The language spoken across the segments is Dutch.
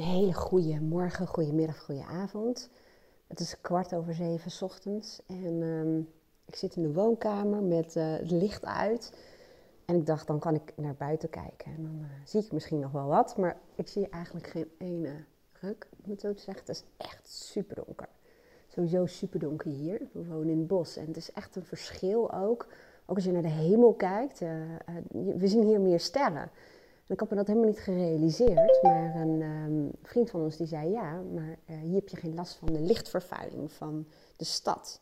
Een hele goede morgen, goede middag, goede avond. Het is kwart over zeven ochtends en ehm, ik zit in de woonkamer met uh, het licht uit. En ik dacht, dan kan ik naar buiten kijken en dan uh, zie ik misschien nog wel wat. Maar ik zie eigenlijk geen ene ruk, om het zo te zeggen. Het is echt super donker. Sowieso super donker hier. We wonen in het bos en het is echt een verschil ook. Ook als je naar de hemel kijkt. Uh, we zien hier meer sterren ik had me dat helemaal niet gerealiseerd. Maar een um, vriend van ons die zei ja, maar uh, hier heb je geen last van de lichtvervuiling van de stad.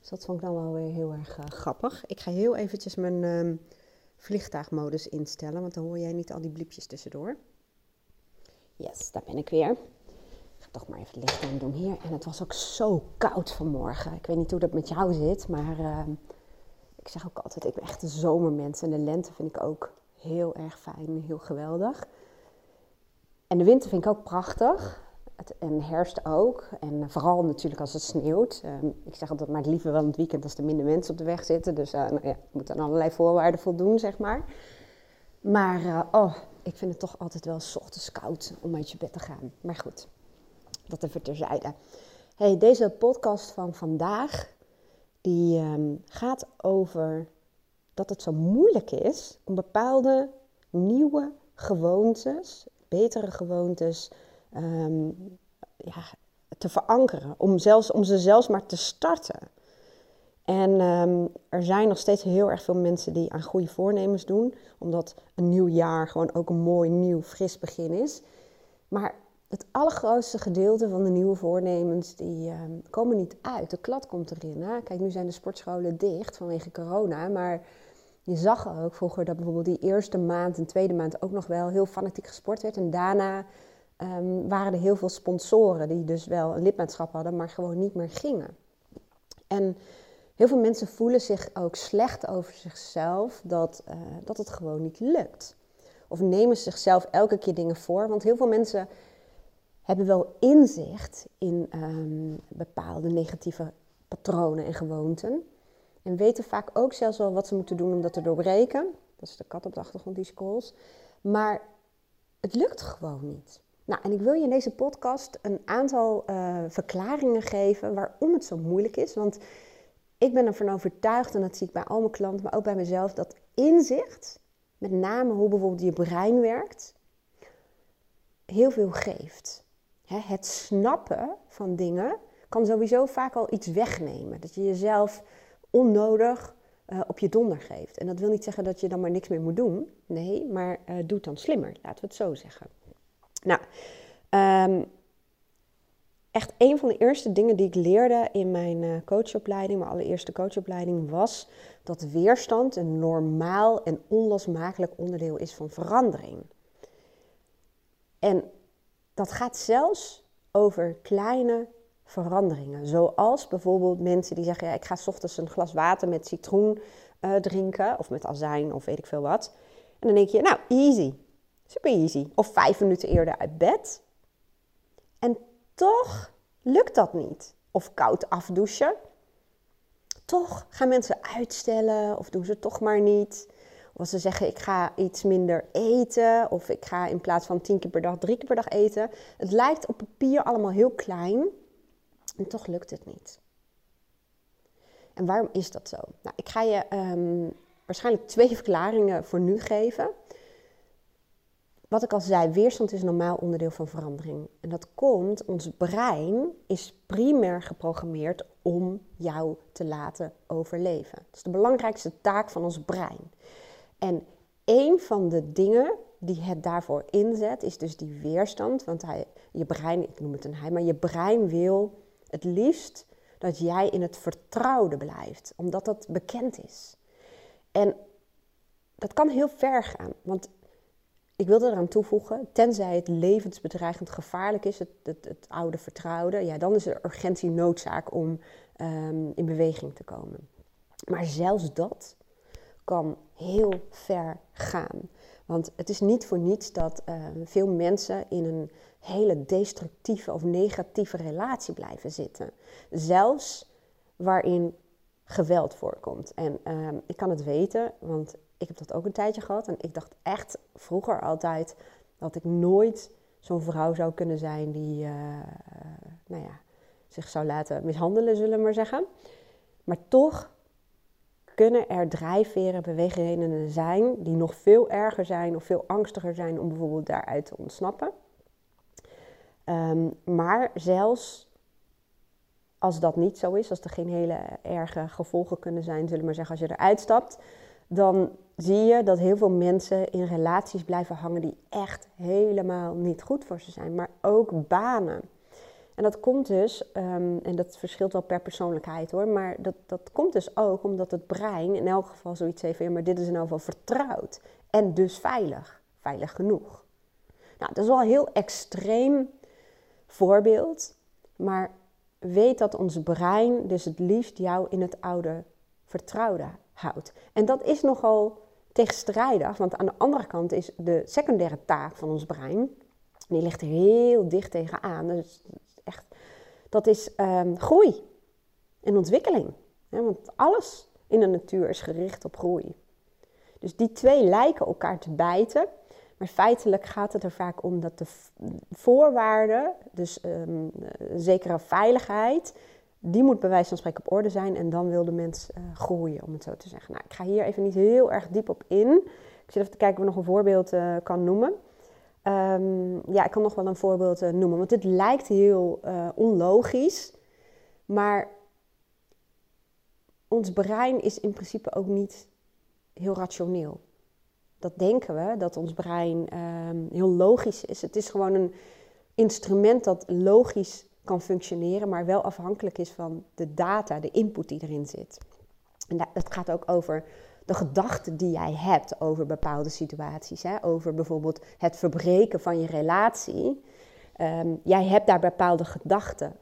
Dus dat vond ik dan wel weer heel erg uh, grappig. Ik ga heel eventjes mijn um, vliegtuigmodus instellen, want dan hoor jij niet al die bliepjes tussendoor. Yes, daar ben ik weer. Ik ga toch maar even het licht aan doen hier. En het was ook zo koud vanmorgen. Ik weet niet hoe dat met jou zit, maar uh, ik zeg ook altijd, ik ben echt een zomermens. En de lente vind ik ook heel erg fijn, heel geweldig. En de winter vind ik ook prachtig. Het, en herfst ook. En vooral natuurlijk als het sneeuwt. Ehm, ik zeg altijd maar liever wel in het weekend als er minder mensen op de weg zitten. Dus uh, nou ja, moet aan allerlei voorwaarden voldoen, zeg maar. Maar uh, oh, ik vind het toch altijd wel s ochtends koud om uit je bed te gaan. Maar goed, dat even terzijde. Hey, deze podcast van vandaag, die um, gaat over dat het zo moeilijk is om bepaalde nieuwe gewoontes, betere gewoontes, um, ja, te verankeren. Om, zelfs, om ze zelfs maar te starten. En um, er zijn nog steeds heel erg veel mensen die aan goede voornemens doen, omdat een nieuw jaar gewoon ook een mooi, nieuw, fris begin is. Maar het allergrootste gedeelte van de nieuwe voornemens, die um, komen niet uit. De klad komt erin. Hè? Kijk, nu zijn de sportscholen dicht vanwege corona, maar je zag ook vroeger dat bijvoorbeeld die eerste maand en tweede maand ook nog wel heel fanatiek gesport werd. En daarna um, waren er heel veel sponsoren die dus wel een lidmaatschap hadden, maar gewoon niet meer gingen. En heel veel mensen voelen zich ook slecht over zichzelf dat, uh, dat het gewoon niet lukt. Of nemen zichzelf elke keer dingen voor. Want heel veel mensen hebben wel inzicht in um, bepaalde negatieve patronen en gewoonten. En weten vaak ook zelfs wel wat ze moeten doen om dat te doorbreken. Dat is de kat op de achtergrond die scrolls. Maar het lukt gewoon niet. Nou, en ik wil je in deze podcast een aantal uh, verklaringen geven waarom het zo moeilijk is. Want ik ben ervan overtuigd, en dat zie ik bij al mijn klanten, maar ook bij mezelf, dat inzicht, met name hoe bijvoorbeeld je brein werkt, heel veel geeft. Het snappen van dingen kan sowieso vaak al iets wegnemen. Dat je jezelf onnodig uh, op je donder geeft. En dat wil niet zeggen dat je dan maar niks meer moet doen. Nee, maar uh, doe het dan slimmer, laten we het zo zeggen. Nou, um, echt een van de eerste dingen die ik leerde in mijn uh, coachopleiding, mijn allereerste coachopleiding, was dat weerstand een normaal en onlosmakelijk onderdeel is van verandering. En dat gaat zelfs over kleine veranderingen. Zoals bijvoorbeeld mensen die zeggen: ja, ik ga s ochtends een glas water met citroen uh, drinken, of met azijn, of weet ik veel wat. En dan denk je: nou, easy. Super easy. Of vijf minuten eerder uit bed. En toch lukt dat niet. Of koud afdouchen. Toch gaan mensen uitstellen of doen ze toch maar niet. Of ze zeggen ik ga iets minder eten of ik ga in plaats van tien keer per dag drie keer per dag eten. Het lijkt op papier allemaal heel klein, en toch lukt het niet. En waarom is dat zo? Nou, ik ga je um, waarschijnlijk twee verklaringen voor nu geven. Wat ik al zei, weerstand is normaal onderdeel van verandering. En dat komt, ons brein is primair geprogrammeerd om jou te laten overleven. Dat is de belangrijkste taak van ons brein. En een van de dingen die het daarvoor inzet, is dus die weerstand. Want hij, je brein, ik noem het een hij, maar je brein wil het liefst dat jij in het vertrouwde blijft, omdat dat bekend is. En dat kan heel ver gaan, want ik wilde eraan toevoegen, tenzij het levensbedreigend gevaarlijk is, het, het, oude vertrouwde, ja, dan is er urgentie noodzaak om um, in beweging te komen. Maar zelfs dat kan heel ver gaan. Want het is niet voor niets dat uh, veel mensen in een hele destructieve of negatieve relatie blijven zitten. Zelfs waarin geweld voorkomt. En uh, ik kan het weten, want ik heb dat ook een tijdje gehad. En ik dacht echt vroeger altijd dat ik nooit zo'n vrouw zou kunnen zijn die uh, nou ja, zich zou laten mishandelen, zullen we maar zeggen. Maar toch kunnen er drijfveren, beweegredenen zijn die nog veel erger zijn of veel angstiger zijn om bijvoorbeeld daaruit te ontsnappen. Ehm, maar zelfs als dat niet zo is, als er geen hele erge gevolgen kunnen zijn, zullen we maar zeggen, als je eruit stapt, dan zie je dat heel veel mensen in relaties blijven hangen die echt helemaal niet goed voor ze zijn, maar ook banen. En dat komt dus, ehm, en dat verschilt wel per persoonlijkheid hoor, maar dat, dat komt dus ook omdat het brein in elk geval zoiets heeft, ja, maar dit is in elk geval vertrouwd en dus veilig, veilig genoeg. Nou, dat is wel een heel extreem voorbeeld, maar weet dat ons brein dus het liefst jou in het oude vertrouwde houdt. En dat is nogal tegenstrijdig, want aan de andere kant is de secundaire taak van ons brein, die ligt heel dicht tegenaan. Dus dat is um, groei en ontwikkeling. want alles in de natuur is gericht op groei. Dus die twee lijken elkaar te bijten. Maar feitelijk gaat het er vaak om dat de voorwaarden, dus um, zekere veiligheid, die moet bij wijze van spreken op orde zijn en dan wil de mens uh, groeien, om het zo te zeggen. Nou, ik ga hier even niet heel erg diep op in. Ik zit even te kijken of ik nog een voorbeeld uh, kan noemen. Um, ja, ik kan nog wel een voorbeeld uh, noemen, want dit lijkt heel onlogisch, maar ons brein is in principe ook niet heel rationeel dat denken we, dat ons brein ehm, heel logisch is. Het is gewoon een instrument dat logisch kan functioneren, maar wel afhankelijk is van de data, de input die erin zit. En dat gaat ook over de gedachten die jij hebt over bepaalde situaties. Hè? Over bijvoorbeeld het verbreken van je relatie. Ehm, jij hebt daar bepaalde gedachten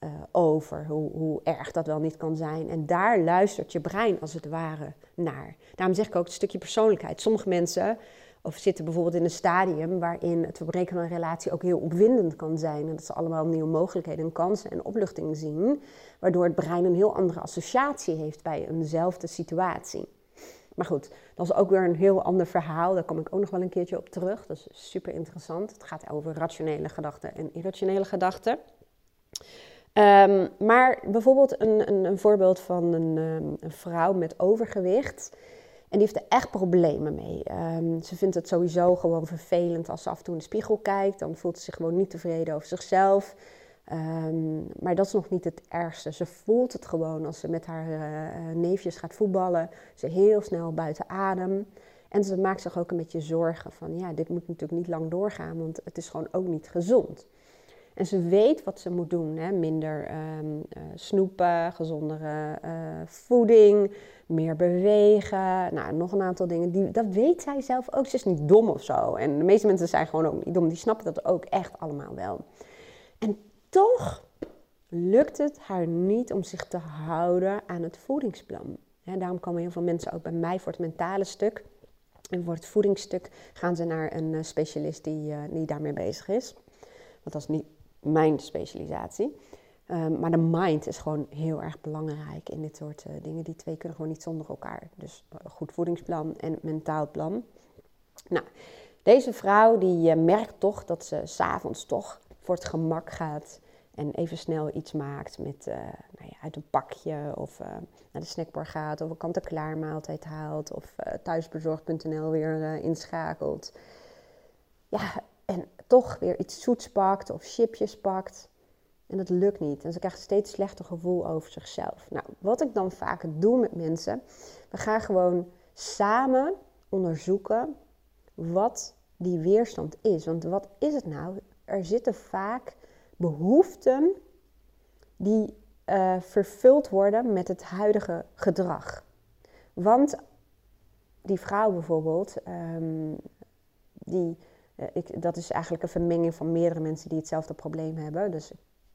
uh, over, hoe, hoe, erg dat wel niet kan zijn. En daar luistert je brein als het ware naar. Daarom zeg ik ook een stukje persoonlijkheid. Sommige mensen of zitten bijvoorbeeld in een stadium waarin het verbreken van een relatie ook heel opwindend kan zijn. En dat ze allemaal nieuwe mogelijkheden en kansen en opluchting zien. Waardoor het brein een heel andere associatie heeft bij eenzelfde situatie. Maar goed, dat is ook weer een heel ander verhaal. Daar kom ik ook nog wel een keertje op terug. Dat is super interessant. Het gaat over rationele gedachten en irrationele gedachten. Um, maar bijvoorbeeld een, een, een, voorbeeld van een, um, een, vrouw met overgewicht. En die heeft er echt problemen mee. Um, ze vindt het sowieso gewoon vervelend als ze af en toe in de spiegel kijkt. Dan voelt ze zich gewoon niet tevreden over zichzelf. Maar dat is nog niet het ergste. Ze voelt het gewoon als ze met haar uh, neefjes gaat voetballen. Ze heel snel buiten adem. En ze maakt zich ook een beetje zorgen van, ja, dit moet natuurlijk niet lang doorgaan, want het is gewoon ook niet gezond. En ze weet wat ze moet doen. Hè? Minder um, snoepen, gezondere voeding, meer bewegen. Nou, nog een aantal dingen. Die, dat weet zij zelf ook. Ze is niet dom of zo. En de meeste mensen zijn gewoon ook niet dom. Die snappen dat ook echt allemaal wel. En toch lukt het haar niet om zich te houden aan het voedingsplan. Daarom komen heel veel mensen ook bij mij voor het mentale stuk. En voor het voedingsstuk gaan ze naar een uh, specialist die, die daarmee bezig is. Want dat is niet mijn specialisatie. Um, maar de mind is gewoon heel erg belangrijk in dit soort uh, dingen. Die twee kunnen gewoon niet zonder elkaar. Dus uh, goed voedingsplan en mentaal plan. Nou, deze vrouw die uh, merkt toch dat ze s'avonds toch voor het gemak gaat. En even snel iets maakt met nou ja, uit een pakje of naar de snackbar gaat. Of een kant-en-klaar maaltijd haalt. Of thuisbezorgd.nl weer inschakelt. Ja, en toch weer iets zoets pakt of chipjes pakt. En dat lukt niet. En ze krijgt steeds slechter gevoel over zichzelf. Nou, wat ik dan vaak doe met mensen, we gaan gewoon samen onderzoeken wat die weerstand is. Want wat is het nou? Er zitten vaak behoeften die uh, vervuld worden met het huidige gedrag. Want die vrouw bijvoorbeeld, um, die eh, ik, dat is eigenlijk een vermenging van meerdere mensen die hetzelfde probleem hebben. Dus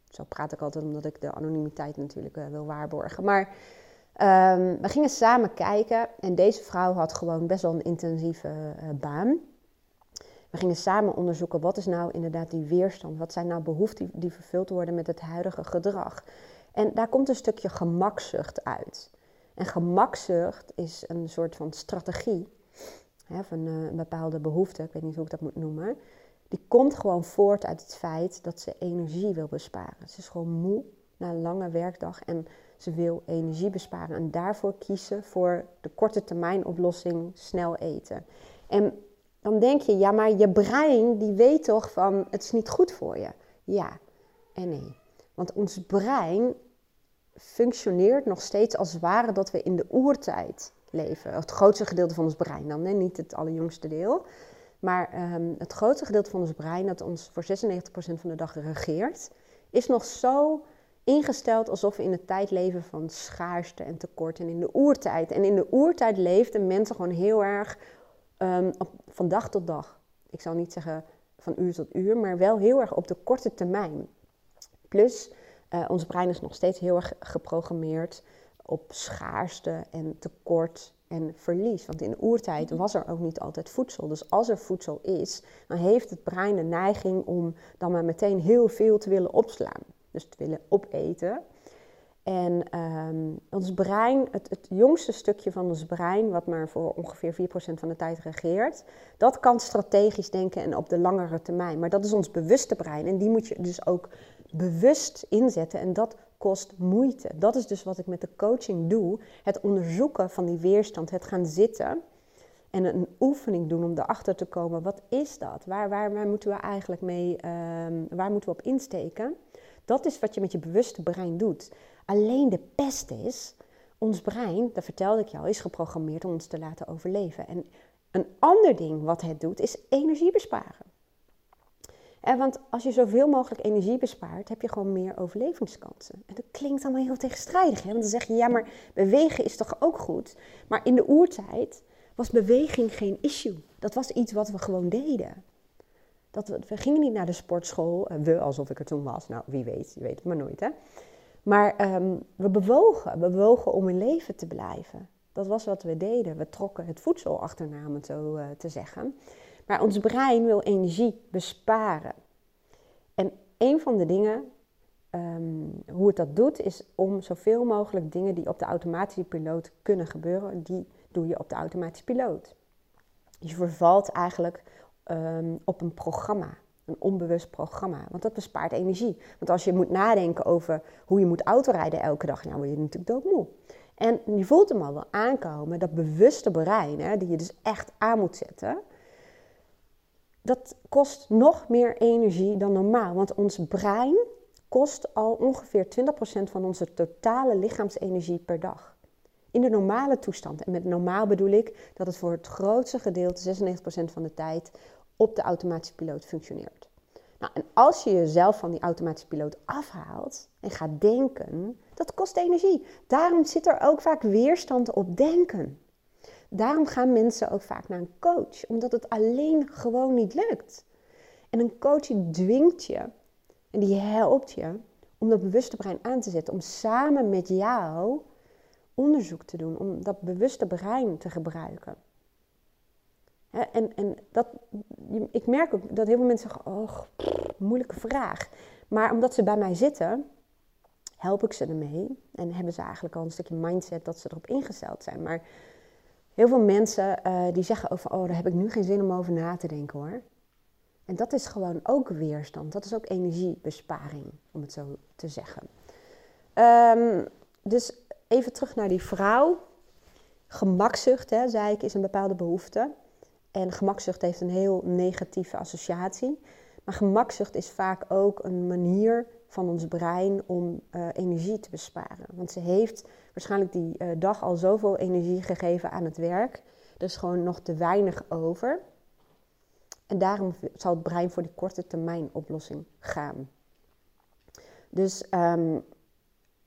zo praat ik altijd omdat ik de anonimiteit natuurlijk uh, wil waarborgen. Maar um, we gingen samen kijken en deze vrouw had gewoon best wel een intensieve baan. We gingen samen onderzoeken wat is nou inderdaad die weerstand. Wat zijn nou behoeften die, vervuld worden met het huidige gedrag. En daar komt een stukje gemakzucht uit. En gemakzucht is een soort van strategie hè, van uh, een bepaalde behoefte, ik weet niet hoe ik dat moet noemen, die komt gewoon voort uit het feit dat ze energie wil besparen. Ze is gewoon moe na een lange werkdag en ze wil energie besparen. En daarvoor kiezen voor de korte termijn oplossing snel eten. En dan denk je, ja, maar je brein die weet toch van het is niet goed voor je. Ja en nee. Want ons brein functioneert nog steeds als het ware dat we in de oertijd leven. Het grootste gedeelte van ons brein dan, hè? niet het allerjongste deel. Maar ehm, het grootste gedeelte van ons brein, dat ons voor 96% van de dag regeert, is nog zo ingesteld alsof we in de tijd leven van schaarste en tekort en in de oertijd. En in de oertijd leefden mensen gewoon heel erg um, van dag tot dag. Ik zal niet zeggen van uur tot uur, maar wel heel erg op de korte termijn. Plus, uh, ons brein is nog steeds heel erg geprogrammeerd op schaarste en tekort en verlies. Want in de oertijd was er ook niet altijd voedsel. Dus als er voedsel is, dan heeft het brein de neiging om dan maar meteen heel veel te willen opslaan. Dus te willen opeten. En ehm, ons brein, het, het, jongste stukje van ons brein, wat maar voor ongeveer 4% van de tijd regeert, dat kan strategisch denken en op de langere termijn. Maar dat is ons bewuste brein en die moet je dus ook bewust inzetten en dat kost moeite. Dat is dus wat ik met de coaching doe. Het onderzoeken van die weerstand, het gaan zitten en een oefening doen om erachter te komen. Wat is dat? Waar, waar, moeten we eigenlijk mee, um, waar moeten we op insteken? Dat is wat je met je bewuste brein doet. Alleen de pest is, ons brein, dat vertelde ik jou, is geprogrammeerd om ons te laten overleven. En een ander ding wat het doet, is energie besparen. En want als je zoveel mogelijk energie bespaart, heb je gewoon meer overlevingskansen. En dat klinkt allemaal heel tegenstrijdig. Hè? Want dan zeg je, ja, maar bewegen is toch ook goed? Maar in de oertijd was beweging geen issue. Dat was iets wat we gewoon deden. Dat we, we gingen niet naar de sportschool. Eh, we, alsof ik er toen was. Nou, wie weet, je weet het maar nooit, hè. Maar um, we bewogen. We bewogen om in leven te blijven. Dat was wat we deden. We trokken het voedsel achterna, om het zo uh, te zeggen. Maar ons brein wil energie besparen. En een van de dingen, um, hoe het dat doet, is om zoveel mogelijk dingen die op de automatische piloot kunnen gebeuren, die doe je op de automatische piloot. Je vervalt eigenlijk um, op een programma, een onbewust programma, want dat bespaart energie. Want als je moet nadenken over hoe je moet autorijden elke dag, dan word je natuurlijk doodmoe. En je voelt hem al wel aankomen, dat bewuste brein, hè, die je dus echt aan moet zetten, dat kost nog meer energie dan normaal. Want ons brein kost al ongeveer 20% van onze totale lichaamsenergie per dag. In de normale toestand. En met normaal bedoel ik dat het voor het grootste gedeelte, 96% van de tijd, op de automatische piloot functioneert. Nou, en als je jezelf van die automatische piloot afhaalt en gaat denken, dat kost energie. Daarom zit er ook vaak weerstand op denken. Daarom gaan mensen ook vaak naar een coach, omdat het alleen gewoon niet lukt. En een coach dwingt je en die helpt je om dat bewuste brein aan te zetten, om samen met jou onderzoek te doen, om dat bewuste brein te gebruiken. En, en dat, ik merk ook dat heel veel mensen zeggen, oh, moeilijke vraag. Maar omdat ze bij mij zitten, help ik ze ermee. En hebben ze eigenlijk al een stukje mindset dat ze erop ingesteld zijn. Maar heel veel mensen uh, die zeggen over, oh, daar heb ik nu geen zin om over na te denken hoor. En dat is gewoon ook weerstand. Dat is ook energiebesparing, om het zo te zeggen. Um, dus even terug naar die vrouw. Gemakzucht, hè, zei ik, is een bepaalde behoefte. En gemakzucht heeft een heel negatieve associatie. Maar gemakzucht is vaak ook een manier van ons brein om uh, energie te besparen. Want ze heeft waarschijnlijk die uh, dag al zoveel energie gegeven aan het werk. Er is gewoon nog te weinig over. En daarom zal het brein voor die korte termijn oplossing gaan. Dus um,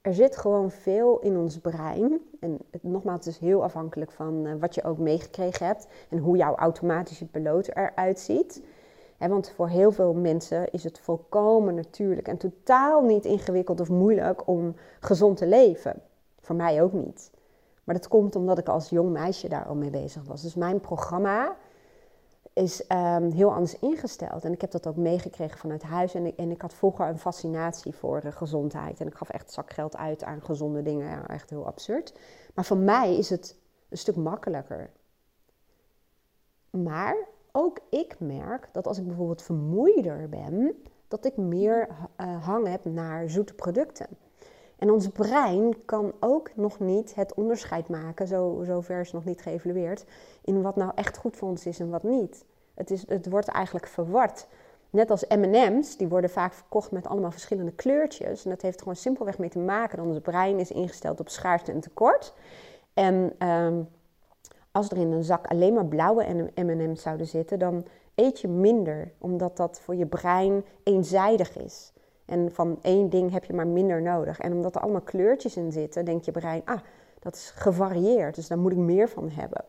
er zit gewoon veel in ons brein. En het, nogmaals, het is heel afhankelijk van uh, wat je ook meegekregen hebt en hoe jouw automatische piloot eruit ziet. Want voor heel veel mensen is het volkomen natuurlijk en totaal niet ingewikkeld of moeilijk om gezond te leven. Voor mij ook niet. Maar dat komt omdat ik als jong meisje daar al mee bezig was. Dus mijn programma is um, heel anders ingesteld. En ik heb dat ook meegekregen vanuit huis. En ik, en ik had vroeger een fascinatie voor de gezondheid. En ik gaf echt zakgeld uit aan gezonde dingen. Ja, echt heel absurd. Maar voor mij is het een stuk makkelijker. Maar ook ik merk dat als ik bijvoorbeeld vermoeider ben, dat ik meer uh, hang heb naar zoete producten. En ons brein kan ook nog niet het onderscheid maken, zo, zover is nog niet geëvalueerd, in wat nou echt goed voor ons is en wat niet. Het, is, het wordt eigenlijk verward. Net als MM's, die worden vaak verkocht met allemaal verschillende kleurtjes. En dat heeft er gewoon simpelweg mee te maken dat ons brein is ingesteld op schaarste en tekort. En ehm, als er in een zak alleen maar blauwe MM's zouden zitten, dan eet je minder, omdat dat voor je brein eenzijdig is. En van één ding heb je maar minder nodig. En omdat er allemaal kleurtjes in zitten, denkt je brein, ah, dat is gevarieerd, dus daar moet ik meer van hebben.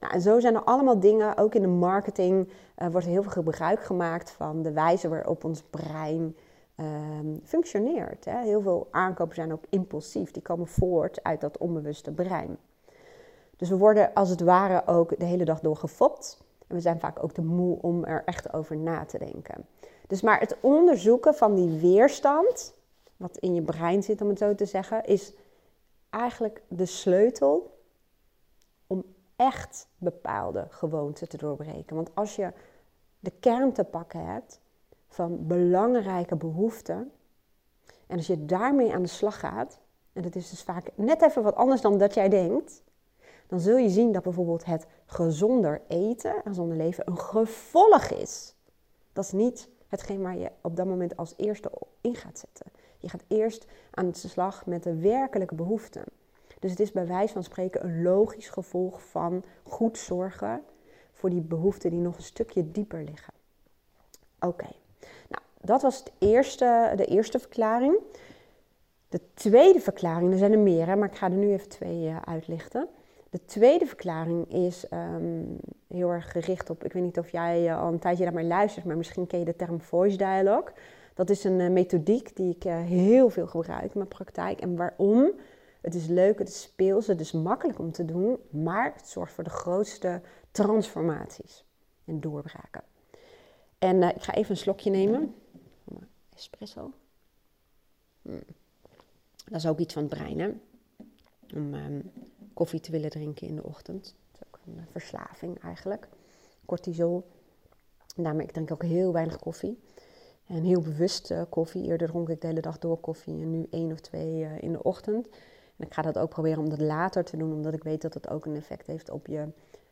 Nou, en zo zijn er allemaal dingen, ook in de marketing uh, wordt heel veel gebruik gemaakt van de wijze waarop ons brein ehm, functioneert. Hè. Heel veel aankopen zijn ook impulsief, die komen voort uit dat onbewuste brein. Dus we worden als het ware ook de hele dag door gefopt. En we zijn vaak ook te moe om er echt over na te denken. Dus maar het onderzoeken van die weerstand, wat in je brein zit om het zo te zeggen, is eigenlijk de sleutel om echt bepaalde gewoonten te doorbreken. Want als je de kern te pakken hebt van belangrijke behoeften, en als je daarmee aan de slag gaat, en dat is dus vaak net even wat anders dan dat jij denkt, dan zul je zien dat bijvoorbeeld het gezonder eten en gezonder leven een gevolg is. Dat is niet hetgeen waar je op dat moment als eerste in gaat zetten. Je gaat eerst aan de slag met de werkelijke behoeften. Dus het is bij wijze van spreken een logisch gevolg van goed zorgen voor die behoeften die nog een stukje dieper liggen. Oké, nou dat was het eerste, de eerste verklaring. De tweede verklaring, er zijn er meer, maar ik ga er nu even twee uh, uitlichten. De tweede verklaring is ehm, heel erg gericht op, ik weet niet of jij uh, al een tijdje naar mij luistert, maar misschien ken je de term voice dialogue. Dat is een uh, methodiek die ik heel veel gebruik in mijn praktijk. En waarom? Het is leuk, het is speels, het is makkelijk om te doen, maar het zorgt voor de grootste transformaties en doorbraken. En ik ga even een slokje nemen. Espresso. Hmm. Dat is ook iets van het brein, hè? Om ehm, koffie te willen drinken in de ochtend. Dat is ook een eh, verslaving eigenlijk. Cortisol. Daarmee ik drink ook heel weinig koffie. En heel bewust uh, koffie. Eerder dronk ik de hele dag door koffie en nu één of twee uh, in de ochtend. En ik ga dat ook proberen om dat later te doen, omdat ik weet dat het ook een effect heeft op je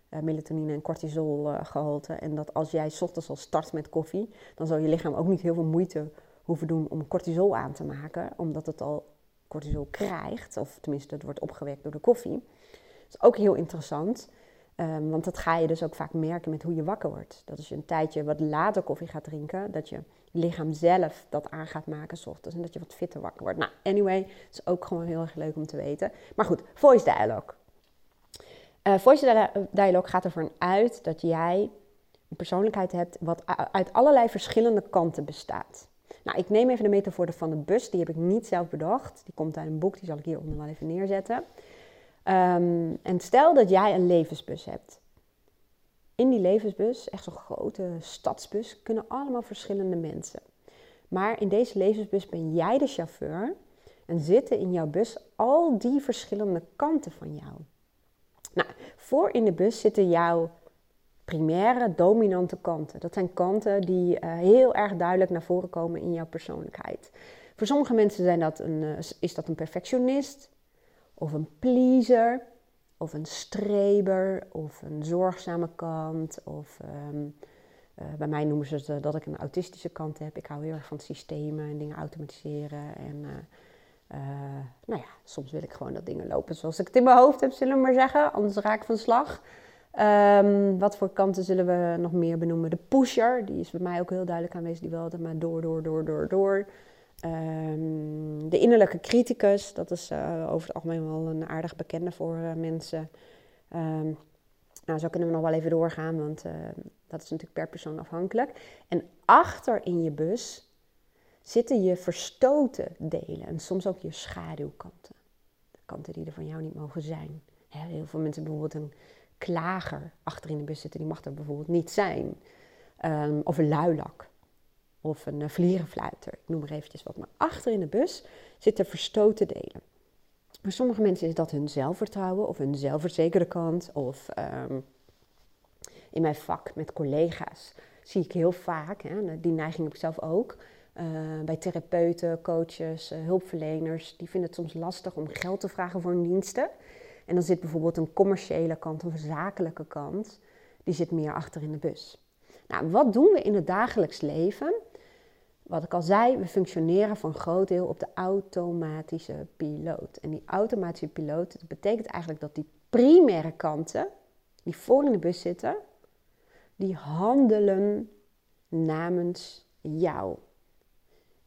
melatonine en cortisol gehalte. En dat als jij ochtends al start met koffie, dan zal je lichaam ook niet heel veel moeite hoeven doen om cortisol aan te maken, omdat het al cortisol krijgt, of tenminste het wordt opgewekt door de koffie. Dat is ook heel interessant, um, want dat ga je dus ook vaak merken met hoe je wakker wordt. Dat als je een tijdje wat later koffie gaat drinken, dat je lichaam zelf dat aan gaat maken s ochtends en dat je wat fitter wakker wordt. Nou, anyway, het is ook gewoon heel erg leuk om te weten. Maar goed, voice dialogue. Uh, voice dialogue gaat ervan uit dat jij een persoonlijkheid hebt wat uit allerlei verschillende kanten bestaat. Nou, ik neem even de metafoor van de bus. Die heb ik niet zelf bedacht. Die komt uit een boek, die zal ik hieronder wel even neerzetten. Ehm, en stel dat jij een levensbus hebt. In die levensbus, echt zo'n grote stadsbus, kunnen allemaal verschillende mensen. Maar in deze levensbus ben jij de chauffeur en zitten in jouw bus al die verschillende kanten van jou. Nou, voor in de bus zitten jouw primaire, dominante kanten. Dat zijn kanten die uh, heel erg duidelijk naar voren komen in jouw persoonlijkheid. Voor sommige mensen zijn dat een, uh, is dat een perfectionist, of een pleaser, of een streber, of een zorgzame kant. Of um, uh, bij mij noemen ze het dat ik een autistische kant heb. Ik hou heel erg van systemen en dingen automatiseren. En nou ja, soms wil ik gewoon dat dingen lopen zoals ik het in mijn hoofd heb, zullen we maar zeggen. Anders raak ik van slag. Um, wat voor kanten zullen we nog meer benoemen? De pusher, die is bij mij ook heel duidelijk aanwezig. Die wil altijd maar door, door, door, door, door. Um, de innerlijke criticus, dat is uh, over het algemeen wel een aardig bekende voor uh, mensen. Um, nou, zo kunnen we nog wel even doorgaan, want uh, dat is natuurlijk per persoon afhankelijk. En achter in je bus zitten je verstoten delen en soms ook je schaduwkanten. De kanten die er van jou niet mogen zijn. heel veel mensen bijvoorbeeld een klager achter in de bus zitten. Die mag er bijvoorbeeld niet zijn. Um, of een luilak. Of een uh, vlierenfluiter. Ik noem maar eventjes wat. Maar achter in de bus zitten verstoten delen. Voor sommige mensen is dat hun zelfvertrouwen of hun zelfverzekerde kant. Of um, in mijn vak met collega's zie ik heel vaak, hè, die neiging heb ik zelf ook, uh, bij therapeuten, coaches, uh, hulpverleners, die vinden het soms lastig om geld te vragen voor hun diensten. En dan zit bijvoorbeeld een commerciële kant of een zakelijke kant, die zit meer achter in de bus. Nou, wat doen we in het dagelijks leven? Wat ik al zei, we functioneren voor een groot deel op de automatische piloot. En die automatische piloot, betekent eigenlijk dat die primaire kanten, die voor in de bus zitten, die handelen namens jou.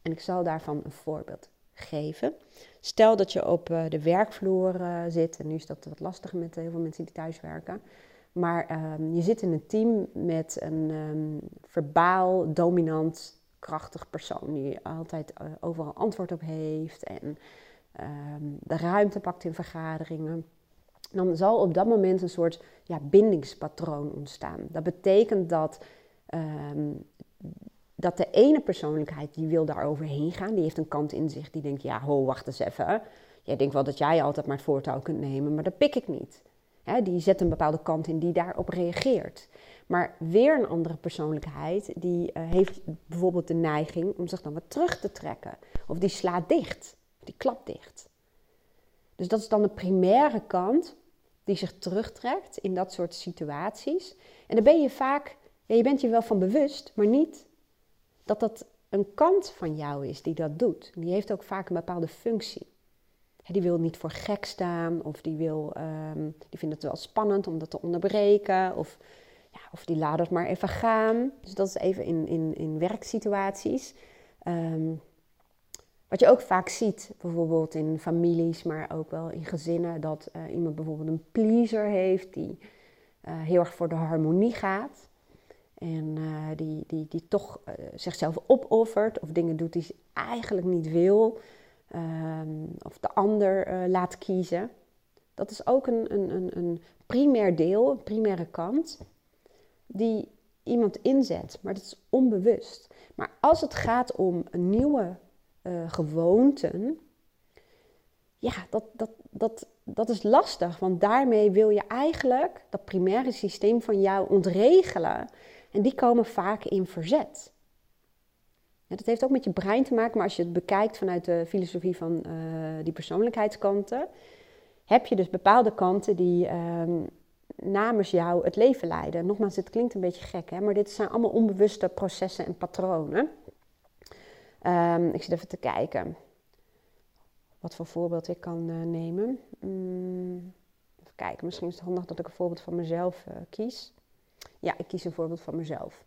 En ik zal daarvan een voorbeeld geven. Stel dat je op eh, de werkvloer eh, zit, en nu is dat wat lastiger met heel veel mensen die thuis werken. Maar ehm, je zit in een team met een um, verbaal, dominant, krachtig persoon die altijd uh, overal antwoord op heeft en ehm, de ruimte pakt in vergaderingen. Dan zal op dat moment een soort ja, bindingspatroon ontstaan. Dat betekent dat dat de ene persoonlijkheid die wil daar overheen gaan, die heeft een kant in zich die denkt, ja, ho, wacht eens even. Jij denkt wel dat jij altijd maar het voortouw kunt nemen, maar dat pik ik niet. die zet een bepaalde kant in die daarop reageert. Maar weer een andere persoonlijkheid, die uh, heeft bijvoorbeeld de neiging om zich dan wat terug te trekken. Of die slaat dicht, die klapt dicht. Dus dat is dan de primaire kant die zich terugtrekt in dat soort situaties. En dan ben je vaak, je bent je wel van bewust, maar niet dat dat een kant van jou is die dat doet. Die heeft ook vaak een bepaalde functie. Die wil niet voor gek staan, of die, wil, um, die vindt het wel spannend om dat te onderbreken, of, ja, of die laat het maar even gaan. Dus dat is even in, in, in werksituaties. Um, wat je ook vaak ziet, bijvoorbeeld in families, maar ook wel in gezinnen, dat uh, iemand bijvoorbeeld een pleaser heeft die uh, heel erg voor de harmonie gaat. En uh, die, die, die toch uh, zichzelf opoffert of dingen doet die ze eigenlijk niet wil. Um, of de ander uh, laat kiezen. Dat is ook een, een, een, een primair deel, een primaire kant, die iemand inzet. Maar dat is onbewust. Maar als het gaat om nieuwe gewoonten, ja, dat, dat, dat, dat is lastig. Want daarmee wil je eigenlijk dat primaire systeem van jou ontregelen. En die komen vaak in verzet. Ja, dat heeft ook met je brein te maken, maar als je het bekijkt vanuit de filosofie van uh, die persoonlijkheidskanten, heb je dus bepaalde kanten die um, namens jou het leven leiden. Nogmaals, dit klinkt een beetje gek, hè? maar dit zijn allemaal onbewuste processen en patronen. Um, ik zit even te kijken wat voor voorbeeld ik kan uh, nemen. Um, even kijken, misschien is het handig dat ik een voorbeeld van mezelf uh, kies. Ja, ik kies een voorbeeld van mezelf.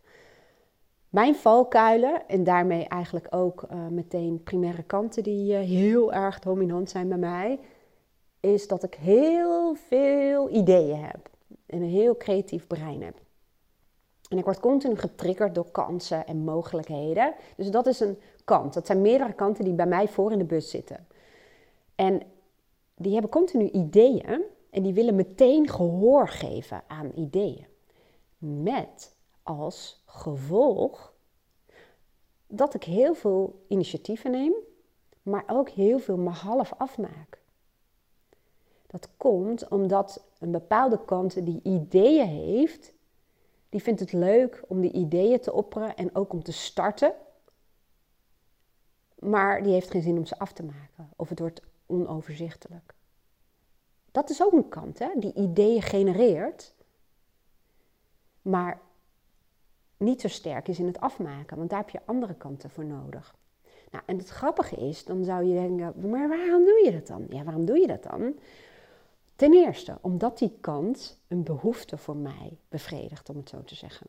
Mijn valkuilen, en daarmee eigenlijk ook uh, meteen primaire kanten die uh, heel erg dominant zijn bij mij, is dat ik heel veel ideeën heb en een heel creatief brein heb. En ik word continu getriggerd door kansen en mogelijkheden. Dus dat is een kant. Dat zijn meerdere kanten die bij mij voor in de bus zitten. En die hebben continu ideeën en die willen meteen gehoor geven aan ideeën. Met als gevolg dat ik heel veel initiatieven neem, maar ook heel veel maar half afmaak. Dat komt omdat een bepaalde kant die ideeën heeft, die vindt het leuk om die ideeën te opperen en ook om te starten. Maar die heeft geen zin om ze af te maken of het wordt onoverzichtelijk. Dat is ook een kant, hè? die ideeën genereert, maar niet zo sterk is in het afmaken, want daar heb je andere kanten voor nodig. Nou, en het grappige is, dan zou je denken, maar waarom doe je dat dan? Ja, waarom doe je dat dan? Ten eerste, omdat die kant een behoefte voor mij bevredigt, om het zo te zeggen.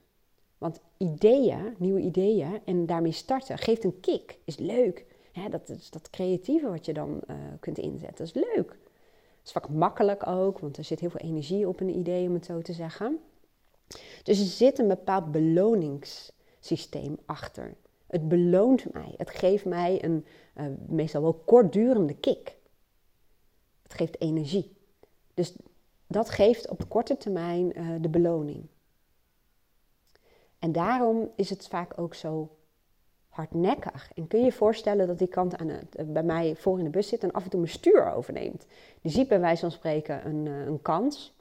Want ideeën, nieuwe ideeën en daarmee starten, geeft een kick, is leuk. dat dat creatieve wat je dan uh, kunt inzetten, is leuk. Het is vaak makkelijk ook, want er zit heel veel energie op een idee, om het zo te zeggen. Dus er zit een bepaald beloningssysteem achter. Het beloont mij. Het geeft mij een uh, meestal wel kortdurende kick. Het geeft energie. Dus dat geeft op korte termijn uh, de beloning. En daarom is het vaak ook zo hardnekkig. En kun je je voorstellen dat die kant aan uh, bij mij voor in de bus zit en af en toe mijn stuur overneemt. Die ziet bij wijze van spreken een, een kans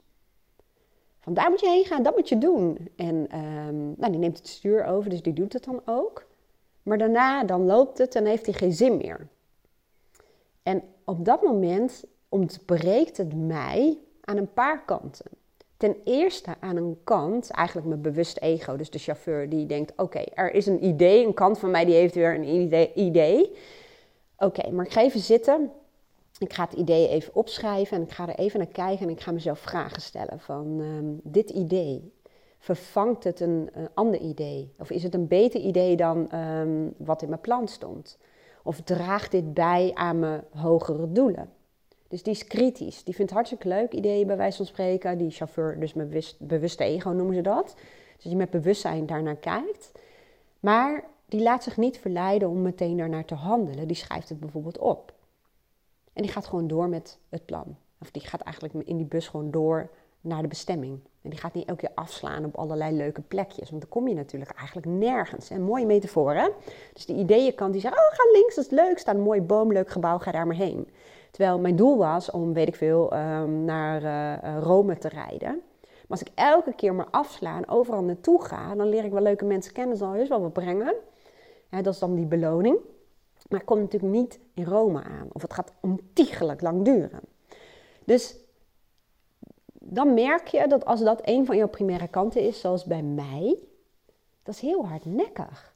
Daar moet je heen gaan, dat moet je doen. En ehm, nou, die neemt het stuur over, dus die doet het dan ook. Maar daarna, dan loopt het en heeft hij geen zin meer. En op dat moment ontbreekt het mij aan een paar kanten. Ten eerste aan een kant, eigenlijk mijn bewust ego, dus de chauffeur die denkt: oké, er is een idee, een kant van mij die heeft weer een idee. idee. Oké, maar ik ga even zitten. Ik ga het idee even opschrijven en ik ga er even naar kijken en ik ga mezelf vragen stellen van ehm, dit idee. Vervangt het een, ander idee? Of is het een beter idee dan ehm, wat in mijn plan stond? Of draagt dit bij aan mijn hogere doelen? Dus die is kritisch. Die vindt hartstikke leuk ideeën bij wijze van spreken. Die chauffeur, dus mijn bewuste ego noemen ze dat. Dus je met bewustzijn daarnaar kijkt. Maar die laat zich niet verleiden om meteen daarnaar te handelen. Die schrijft het bijvoorbeeld op. En die gaat gewoon door met het plan. Of die gaat eigenlijk in die bus gewoon door naar de bestemming. En die gaat niet elke keer afslaan op allerlei leuke plekjes. Want dan kom je natuurlijk eigenlijk nergens. Een mooie metafoor, hè? Dus die ideeënkant die zegt, oh, ga links, dat is leuk. Staat een mooi boom, leuk gebouw, ga daar maar heen. Terwijl mijn doel was om, weet ik veel, ehm, naar eh, eh, Rome te rijden. Maar als ik elke keer maar afsla en overal naartoe ga, dan leer ik wel leuke mensen kennen, zal heus wel wat brengen. dat is dan die beloning. Maar het komt natuurlijk niet in Rome aan. Of het gaat ontiegelijk lang duren. Dus dan merk je dat als dat een van jouw primaire kanten is, zoals bij mij, dat is heel hardnekkig.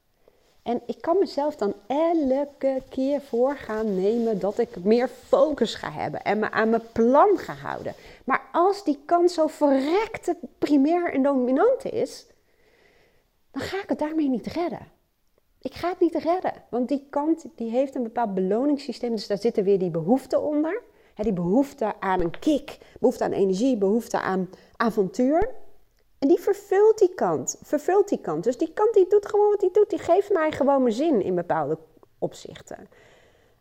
En ik kan mezelf dan elke keer voor gaan nemen dat ik meer focus ga hebben en me aan mijn plan ga houden. Maar als die kant zo verrekte primair en dominant is, dan ga ik het daarmee niet redden. Ik ga het niet redden, want die kant die heeft een bepaald beloningssysteem, dus daar zitten weer die behoeften onder. die behoefte aan een kick, behoefte aan energie, behoefte aan avontuur. En die vervult die kant, vervult die kant. Dus die kant die doet gewoon wat die doet, die geeft mij gewoon mijn zin in bepaalde opzichten.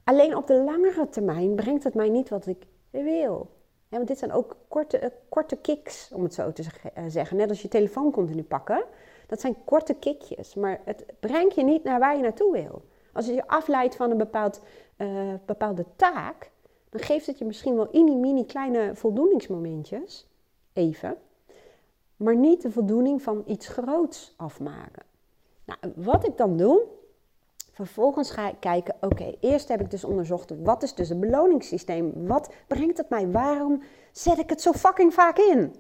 Alleen op de langere termijn brengt het mij niet wat ik wil. want dit zijn ook korte, uh, korte kicks, om het zo te eh, zeggen. Net als je telefoon continu pakken. Dat zijn korte kickjes, maar het brengt je niet naar waar je naartoe wil. Als je je afleidt van een bepaald, uh, bepaalde taak, dan geeft het je misschien wel mini, mini kleine voldoeningsmomentjes. Even maar niet de voldoening van iets groots afmaken. Nou, wat ik dan doe, vervolgens ga ik kijken, oké, eerst heb ik dus onderzocht, wat is dus het beloningssysteem? Wat brengt het mij? Waarom zet ik het zo fucking vaak in?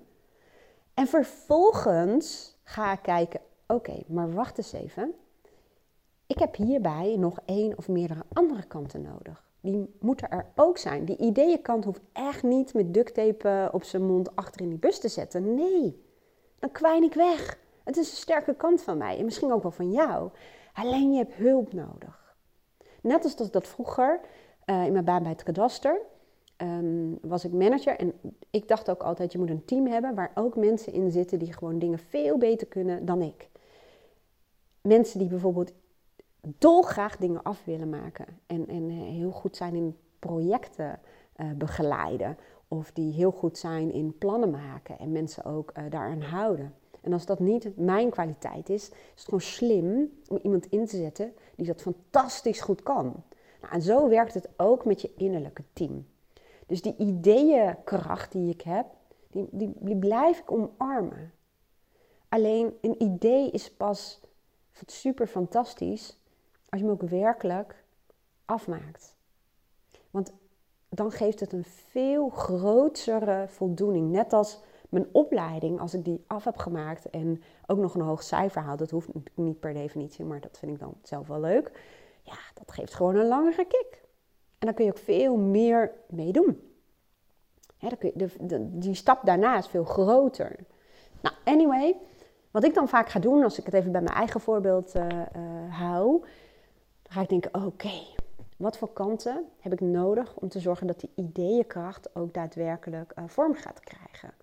En vervolgens ga ik kijken, oké, maar wacht eens even. Ik heb hierbij nog één of meerdere andere kanten nodig. Die moeten er ook zijn. Die ideeënkant hoeft echt niet met duct tape op zijn mond achter in die bus te zetten. Nee, dan kwijn ik weg. Het is een sterke kant van mij en misschien ook wel van jou. Alleen je hebt hulp nodig. Net als dat, dat vroeger uh, in mijn baan bij het kadaster um, was ik manager en ik dacht ook altijd je moet een team hebben waar ook mensen in zitten die gewoon dingen veel beter kunnen dan ik. Mensen die bijvoorbeeld dolgraag dingen af willen maken en, en eh, heel goed zijn in projecten uh, begeleiden of die heel goed zijn in plannen maken en mensen ook uh, daaraan houden. En als dat niet mijn kwaliteit is, is het gewoon slim om iemand in te zetten die dat fantastisch goed kan. Nou, en zo werkt het ook met je innerlijke team. Dus die ideeënkracht die ik heb, die, die blijf ik omarmen. Alleen een idee is pas super fantastisch als je hem ook werkelijk afmaakt. Want dan geeft het een veel grotere voldoening. Net als mijn opleiding, als ik die af heb gemaakt en ook nog een hoog cijfer haal, dat hoeft niet per definitie, maar dat vind ik dan zelf wel leuk. Ja, dat geeft gewoon een langere kick. En dan kun je ook veel meer meedoen. de, die stap daarna is veel groter. Nou, anyway, wat ik dan vaak ga doen, als ik het even bij mijn eigen voorbeeld uh, hou, dan ga ik denken: oké, wat voor kanten heb ik nodig om te zorgen dat die ideeënkracht ook daadwerkelijk uh, vorm gaat krijgen?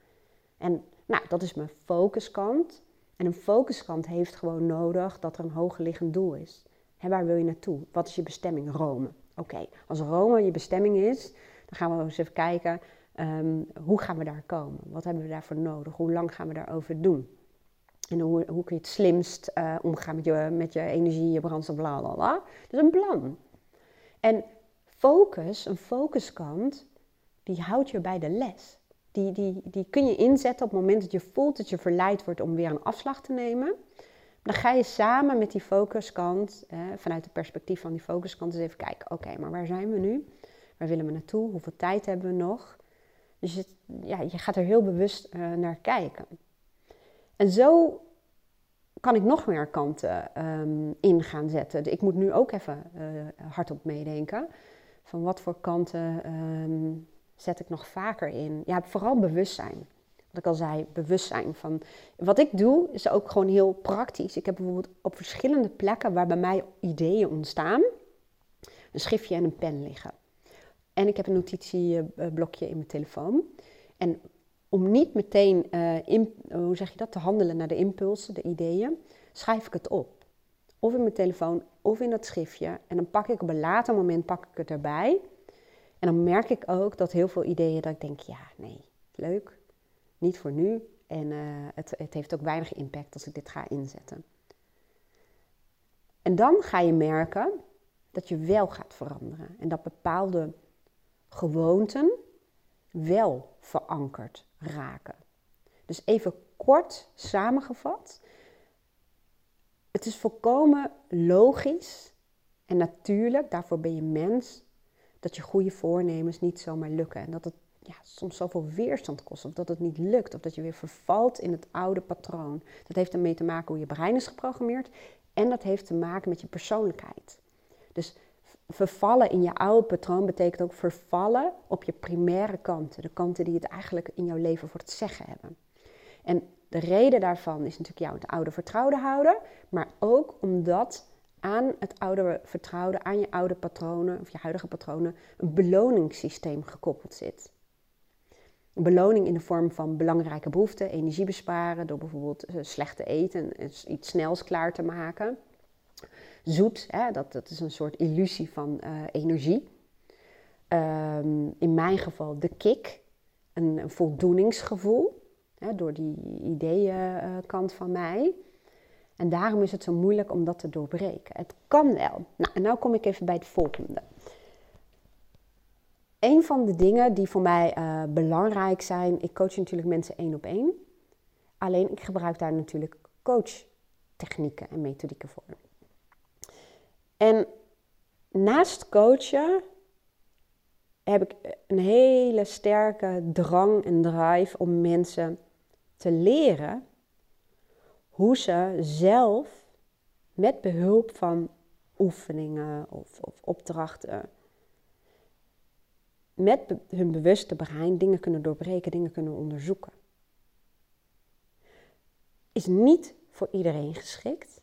En nou, dat is mijn focuskant. En een focuskant heeft gewoon nodig dat er een hogerliggend doel is. Waar wil je naartoe? Wat is je bestemming? Rome. Oké, als Rome je bestemming is, dan gaan we eens even kijken um, hoe gaan we daar komen? Wat hebben we daarvoor nodig? Hoe lang gaan we daarover doen? En hoe, hoe kun je het slimst uh, omgaan met je, met je energie, je brandstof, bla bla bla. Dus een plan. En focus, een focuskant, die houdt je bij de les. Die, die, die kun je inzetten op het moment dat je voelt dat je verleid wordt om weer een afslag te nemen. Dan ga je samen met die focuskant, eh, vanuit het perspectief van die focuskant, eens even kijken: oké, maar waar zijn we nu? Waar willen we naartoe? Hoeveel tijd hebben we nog? Dus ja, je gaat er heel bewust uh, naar kijken. En zo kan ik nog meer kanten um, in gaan zetten. Ik moet nu ook even uh, hardop meedenken. Van wat voor kanten um, zet ik nog vaker in? Ja, vooral bewustzijn. Wat ik al zei, bewustzijn van. Wat ik doe is ook gewoon heel praktisch. Ik heb bijvoorbeeld op verschillende plekken waar bij mij ideeën ontstaan, een schriftje en een pen liggen. En ik heb een notitieblokje in mijn telefoon. En om niet meteen, in, hoe zeg je dat, te handelen naar de impulsen, de ideeën, schrijf ik het op. Of in mijn telefoon, of in dat schriftje. En dan pak ik op een later moment pak ik het erbij. En dan merk ik ook dat heel veel ideeën, dat ik denk, ja, nee, leuk, niet voor nu. En uh, het, het heeft ook weinig impact als ik dit ga inzetten. En dan ga je merken dat je wel gaat veranderen. En dat bepaalde gewoonten wel verankerd raken. Dus even kort samengevat. Het is volkomen logisch en natuurlijk, daarvoor ben je mens, dat je goede voornemens niet zomaar lukken. En dat het ja, soms zoveel weerstand kost, of dat het niet lukt, of dat je weer vervalt in het oude patroon. Dat heeft ermee te maken hoe je brein is geprogrammeerd en dat heeft te maken met je persoonlijkheid. Dus vervallen in je oude patroon betekent ook vervallen op je primaire kanten. De kanten die het eigenlijk in jouw leven voor het zeggen hebben. En de reden daarvan is natuurlijk jou het oude vertrouwde houden, maar ook omdat aan het oude vertrouwde, aan je oude patronen of je huidige patronen, een beloningssysteem gekoppeld zit. Een beloning in de vorm van belangrijke behoeften, energie besparen door bijvoorbeeld eh, slechte eten, iets snels klaar te maken zoet. Hè, dat, dat is een soort illusie van uh, energie. Um, in mijn geval de kick, een, voldoeningsgevoel. Hè, door die ideeënkant van mij. En daarom is het zo moeilijk om dat te doorbreken. Het kan wel. Nou, en nu kom ik even bij het volgende. Een van de dingen die voor mij uh, belangrijk zijn, ik coach natuurlijk mensen één op één. Alleen ik gebruik daar natuurlijk coachtechnieken en methodieken voor. En naast coachen heb ik een hele sterke drang en drive om mensen te leren hoe ze zelf met behulp van oefeningen of, of opdrachten met hun bewuste brein dingen kunnen doorbreken, dingen kunnen onderzoeken. Is niet voor iedereen geschikt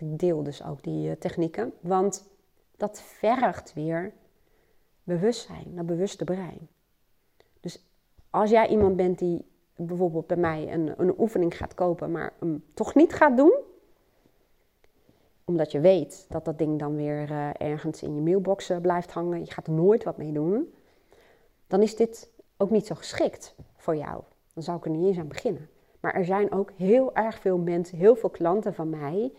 ik deel dus ook die uh, technieken, want dat vergt weer bewustzijn, dat bewuste brein. Dus als jij iemand bent die bijvoorbeeld bij mij een, een oefening gaat kopen, maar hem toch niet gaat doen, omdat je weet dat dat ding dan weer uh, ergens in je mailbox uh, blijft hangen, je gaat er nooit wat mee doen, dan is dit ook niet zo geschikt voor jou. Dan zou ik er niet eens aan beginnen. Maar er zijn ook heel erg veel mensen, heel veel klanten van mij,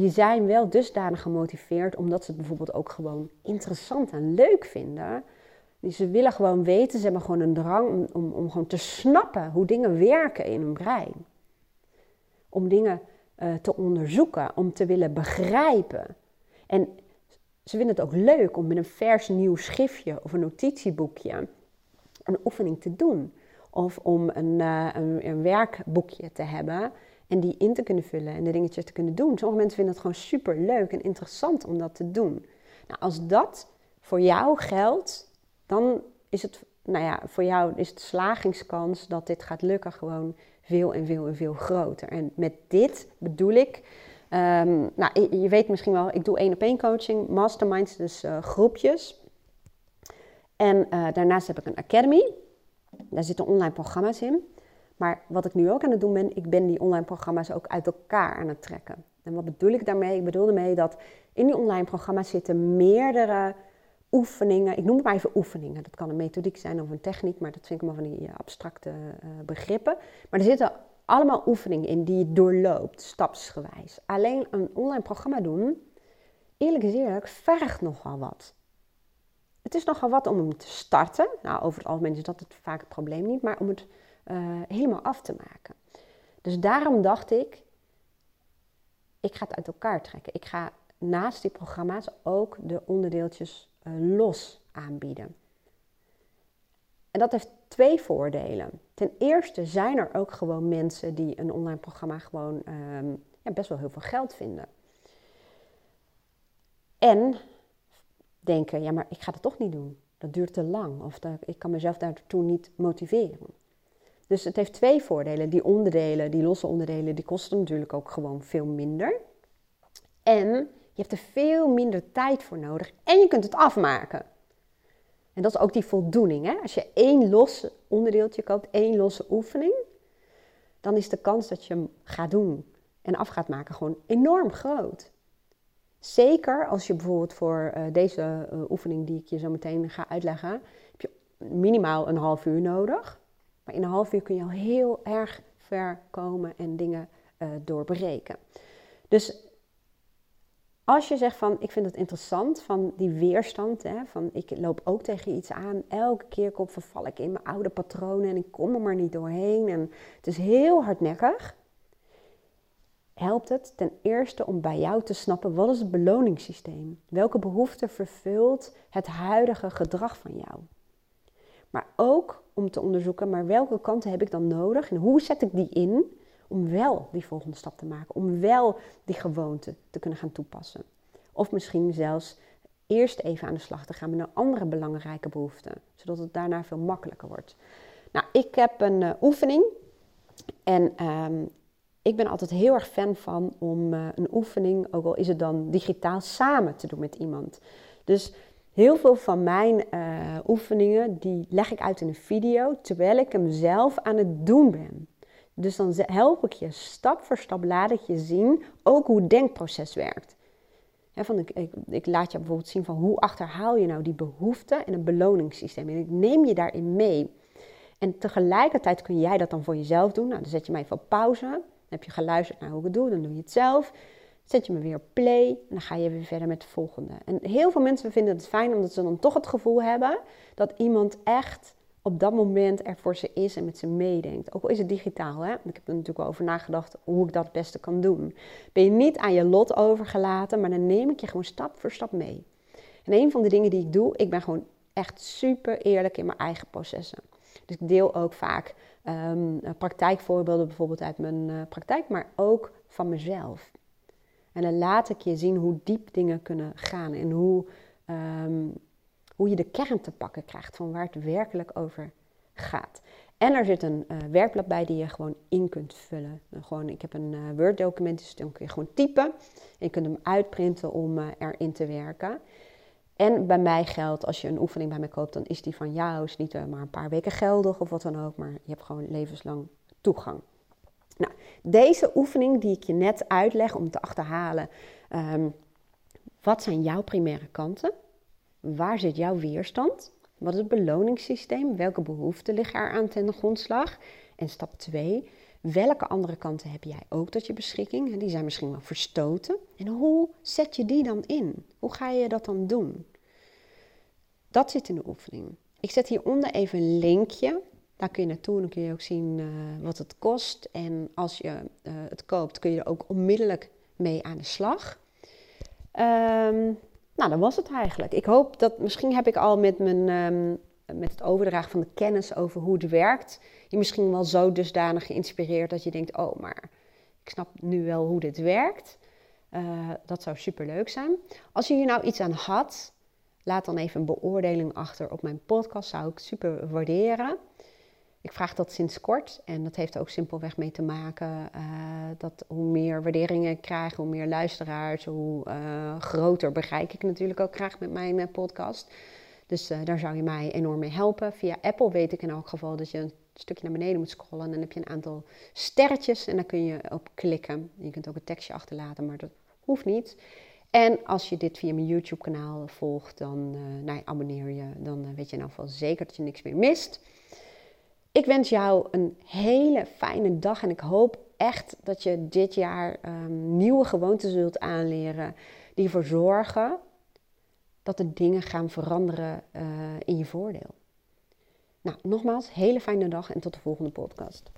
die zijn wel dusdanig gemotiveerd omdat ze het bijvoorbeeld ook gewoon interessant en leuk vinden. Ze willen gewoon weten, ze hebben gewoon een drang om, om, gewoon te snappen hoe dingen werken in hun brein. Om dingen uh, te onderzoeken, om te willen begrijpen. En ze vinden het ook leuk om met een vers nieuw schriftje of een notitieboekje een oefening te doen. Of om een, een, een werkboekje te hebben en die in te kunnen vullen en de dingetjes te kunnen doen. Sommige mensen vinden het gewoon super leuk en interessant om dat te doen. Nou, als dat voor jou geldt, dan is het, nou ja, voor jou is de slagingskans dat dit gaat lukken gewoon veel en veel en veel groter. En met dit bedoel ik, um, nou, je weet misschien wel, ik doe één op één coaching, masterminds, dus uh, groepjes. En uh, daarnaast heb ik een academy. Daar zitten online programma's in. Maar wat ik nu ook aan het doen ben, ik ben die online programma's ook uit elkaar aan het trekken. En wat bedoel ik daarmee? Ik bedoel ermee dat in die online programma's zitten meerdere oefeningen. Ik noem het maar even oefeningen. Dat kan een methodiek zijn of een techniek, maar dat vind ik maar van die abstracte uh, begrippen. Maar er zitten allemaal oefeningen in die je doorloopt, stapsgewijs. Alleen een online programma doen, eerlijk is eerlijk, vergt nogal wat. het is nogal wat om hem te starten. Nou, over het algemeen is dat het vaak het probleem niet, maar om het uh, helemaal af te maken. Dus daarom dacht ik, ik ga het uit elkaar trekken. Ik ga naast die programma's ook de onderdeeltjes uh, los aanbieden. En dat heeft twee voordelen. Ten eerste zijn er ook gewoon mensen die een online programma gewoon um, ja, best wel heel veel geld vinden. En denken, ja, maar ik ga dat toch niet doen. Dat duurt te lang of dat, ik kan mezelf daartoe niet motiveren. Dus het heeft twee voordelen. Die onderdelen, die losse onderdelen, die kosten natuurlijk ook gewoon veel minder. En je hebt er veel minder tijd voor nodig en je kunt het afmaken. En dat is ook die voldoening. Hè? Als je één los onderdeeltje koopt, één losse oefening, dan is de kans dat je hem gaat doen en af gaat maken gewoon enorm groot. Zeker als je bijvoorbeeld voor uh, deze uh, oefening die ik je zo meteen ga uitleggen, heb je minimaal een half uur nodig. Maar in een half uur kun je al heel erg ver komen en dingen uh, doorbreken. Dus als je zegt van ik vind het interessant, van die weerstand, hè, van ik loop ook tegen iets aan, elke keer kom, verval ik in mijn oude patronen en ik kom er maar niet doorheen en het is heel hardnekkig, helpt het ten eerste om bij jou te snappen wat is het beloningssysteem? Welke behoefte vervult het huidige gedrag van jou? Ook om te onderzoeken, maar welke kanten heb ik dan nodig en hoe zet ik die in om wel die volgende stap te maken, om wel die gewoonte te kunnen gaan toepassen. Of misschien zelfs eerst even aan de slag te gaan met een andere belangrijke behoefte, zodat het daarna veel makkelijker wordt. Nou, ik heb een uh, oefening en um, ik ben altijd heel erg fan van om uh, een oefening, ook al is het dan digitaal, samen te doen met iemand. Dus heel veel van mijn uh, oefeningen, die leg ik uit in een video, terwijl ik hem zelf aan het doen ben. Dus dan help ik je stap voor stap, laat ik je zien ook hoe het denkproces werkt. van ik, ik, laat je bijvoorbeeld zien van hoe achterhaal je nou die behoefte en een beloningssysteem. En ik neem je daarin mee. En tegelijkertijd kun jij dat dan voor jezelf doen. Nou, dan zet je mij even op pauze. Dan heb je geluisterd naar hoe ik het doe, dan doe je het zelf. Zet je me weer op play en dan ga je weer verder met de volgende. En heel veel mensen vinden het fijn omdat ze dan toch het gevoel hebben dat iemand echt op dat moment er voor ze is en met ze meedenkt. Ook al is het digitaal, hè? ik heb er natuurlijk wel over nagedacht hoe ik dat het beste kan doen. Ben je niet aan je lot overgelaten, maar dan neem ik je gewoon stap voor stap mee. En een van de dingen die ik doe, ik ben gewoon echt super eerlijk in mijn eigen processen. Dus ik deel ook vaak um, praktijkvoorbeelden bijvoorbeeld uit mijn uh, praktijk, maar ook van mezelf. En dan laat ik je zien hoe diep dingen kunnen gaan en hoe um, hoe je de kern te pakken krijgt van waar het werkelijk over gaat. En er zit een uh, werkblad bij die je gewoon in kunt vullen. gewoon, ik heb een uh, Word-document, dus dan kun je gewoon typen. En je kunt hem uitprinten om uh, erin te werken. En bij mij geldt, als je een oefening bij mij koopt, dan is die van jou. Is niet maar een paar weken geldig of wat dan ook, maar je hebt gewoon levenslang toegang. Nou, deze oefening die ik je net uitleg om te achterhalen, um, wat zijn jouw primaire kanten? Waar zit jouw weerstand? Wat is het beloningssysteem? Welke behoeften liggen er aan ten grondslag? En stap 2, welke andere kanten heb jij ook tot je beschikking? Die zijn misschien wel verstoten. En hoe zet je die dan in? Hoe ga je dat dan doen? Dat zit in de oefening. Ik zet hieronder even een linkje. Daar kun je naartoe en kun je ook zien uh, wat het kost. En als je uh, het koopt, kun je er ook onmiddellijk mee aan de slag. Um, nou, dat was het eigenlijk. Ik hoop dat, misschien heb ik al met, mijn, um, met het overdragen van de kennis over hoe het werkt, je misschien wel zo dusdanig geïnspireerd dat je denkt, oh, maar ik snap nu wel hoe dit werkt. Uh, dat zou super leuk zijn. Als je hier nou iets aan had, laat dan even een beoordeling achter op mijn podcast. Zou ik super waarderen. Ik vraag dat sinds kort en dat heeft ook simpelweg mee te maken uh, dat hoe meer waarderingen ik krijg, hoe meer luisteraars, hoe uh, groter bereik ik natuurlijk ook graag met mijn uh, podcast. Dus daar zou je mij enorm mee helpen. Via Apple weet ik in elk geval dat je een stukje naar beneden moet scrollen en dan heb je een aantal sterretjes en daar kun je op klikken. Je kunt ook een tekstje achterlaten, maar dat hoeft niet. En als je dit via mijn YouTube kanaal volgt, dan nou, abonneer je. Dan weet je in elk geval zeker dat je niks meer mist. Ik wens jou een hele fijne dag en ik hoop echt dat je dit jaar um, nieuwe gewoonten zult aanleren die ervoor zorgen dat er dingen gaan veranderen in je voordeel. Nou, nogmaals, hele fijne dag en tot de volgende podcast.